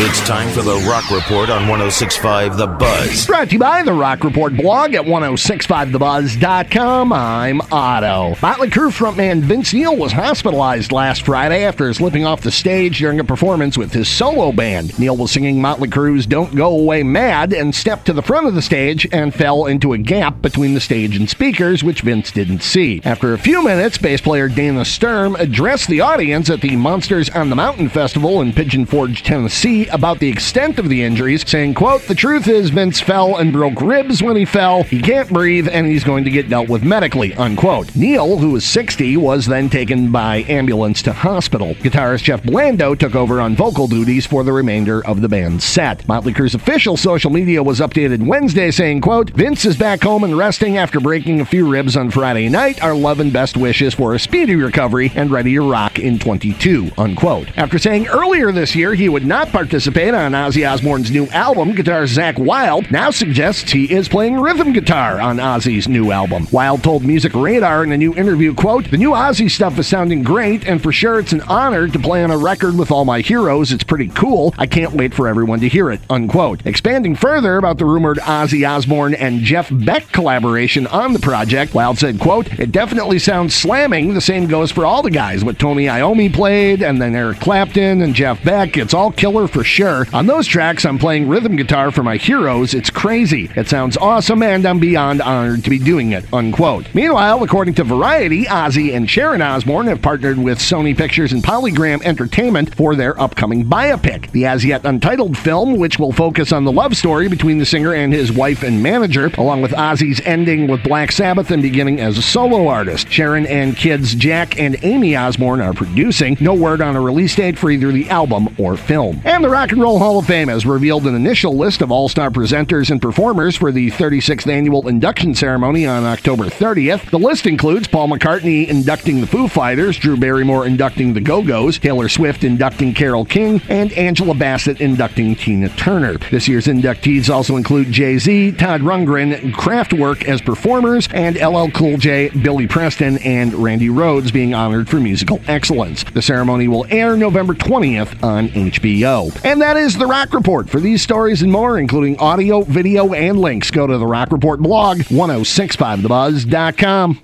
It's time for the Rock Report on 1065 The Buzz. Brought to you by the Rock Report blog at 1065thebuzz.com. I'm Otto. Motley Crue frontman Vince Neil was hospitalized last Friday after slipping off the stage during a performance with his solo band. Neil was singing Motley Crue's Don't Go Away Mad and stepped to the front of the stage and fell into a gap between the stage and speakers, which Vince didn't see. After a few minutes, bass player Dana Strum addressed the audience at the Monsters on the Mountain Festival in Pigeon Forge, Tennessee about the extent of the injuries, saying, quote, The truth is Vince fell and broke ribs when he fell. He can't breathe and he's going to get dealt with medically, unquote. Neil, who was 60, was then taken by ambulance to hospital. Guitarist Jeff Blando took over on vocal duties for the remainder of the band's set. Motley Crue's official social media was updated Wednesday saying, quote, Vince is back home and resting after breaking a few ribs on Friday night. Our love and best wishes for a speedy recovery and ready to rock in 22, unquote. After saying earlier this year he would not participate on Ozzy Osbourne's new album, guitarist Zakk Wylde now suggests he is playing rhythm guitar on Ozzy's new album. Wylde told Music Radar in a new interview, quote, The new Ozzy stuff is sounding great, and for sure it's an honor to play on a record with all my heroes. It's pretty cool. I can't wait for everyone to hear it, unquote. Expanding further about the rumored Ozzy Osbourne and Jeff Beck collaboration on the project, Wylde said, quote, It definitely sounds slamming. The same goes for all the guys. What Tony Iommi played, and then Eric Clapton and Jeff Beck. It's all killer for sure. On those tracks, I'm playing rhythm guitar for my heroes. It's crazy. It sounds awesome, and I'm beyond honored to be doing it. Unquote. Meanwhile, according to Variety, Ozzy and Sharon Osbourne have partnered with Sony Pictures and Polygram Entertainment for their upcoming biopic. The as yet untitled film, which will focus on the love story between the singer and his wife and manager, along with Ozzy's ending with Black Sabbath and beginning as a solo artist. Sharon and kids Jack and Amy Osbourne are producing. No word on a release date for either the album or film. And the Rock and Roll Hall of Fame has revealed an initial list of all star presenters and performers for the 36th annual induction ceremony on October 30th. The list includes Paul McCartney inducting the Foo Fighters, Drew Barrymore inducting the Go Go's, Taylor Swift inducting Carole King, and Angela Bassett inducting Tina Turner. This year's inductees also include Jay Z, Todd Rundgren, Kraftwerk as performers, and LL Cool J, Billy Preston, and Randy Rhoads being honored for musical excellence. The ceremony will air November 20th on HBO. And that is the Rock Report. For these stories and more, including audio, video, and links, go to the Rock Report blog, 1065thebuzz.com.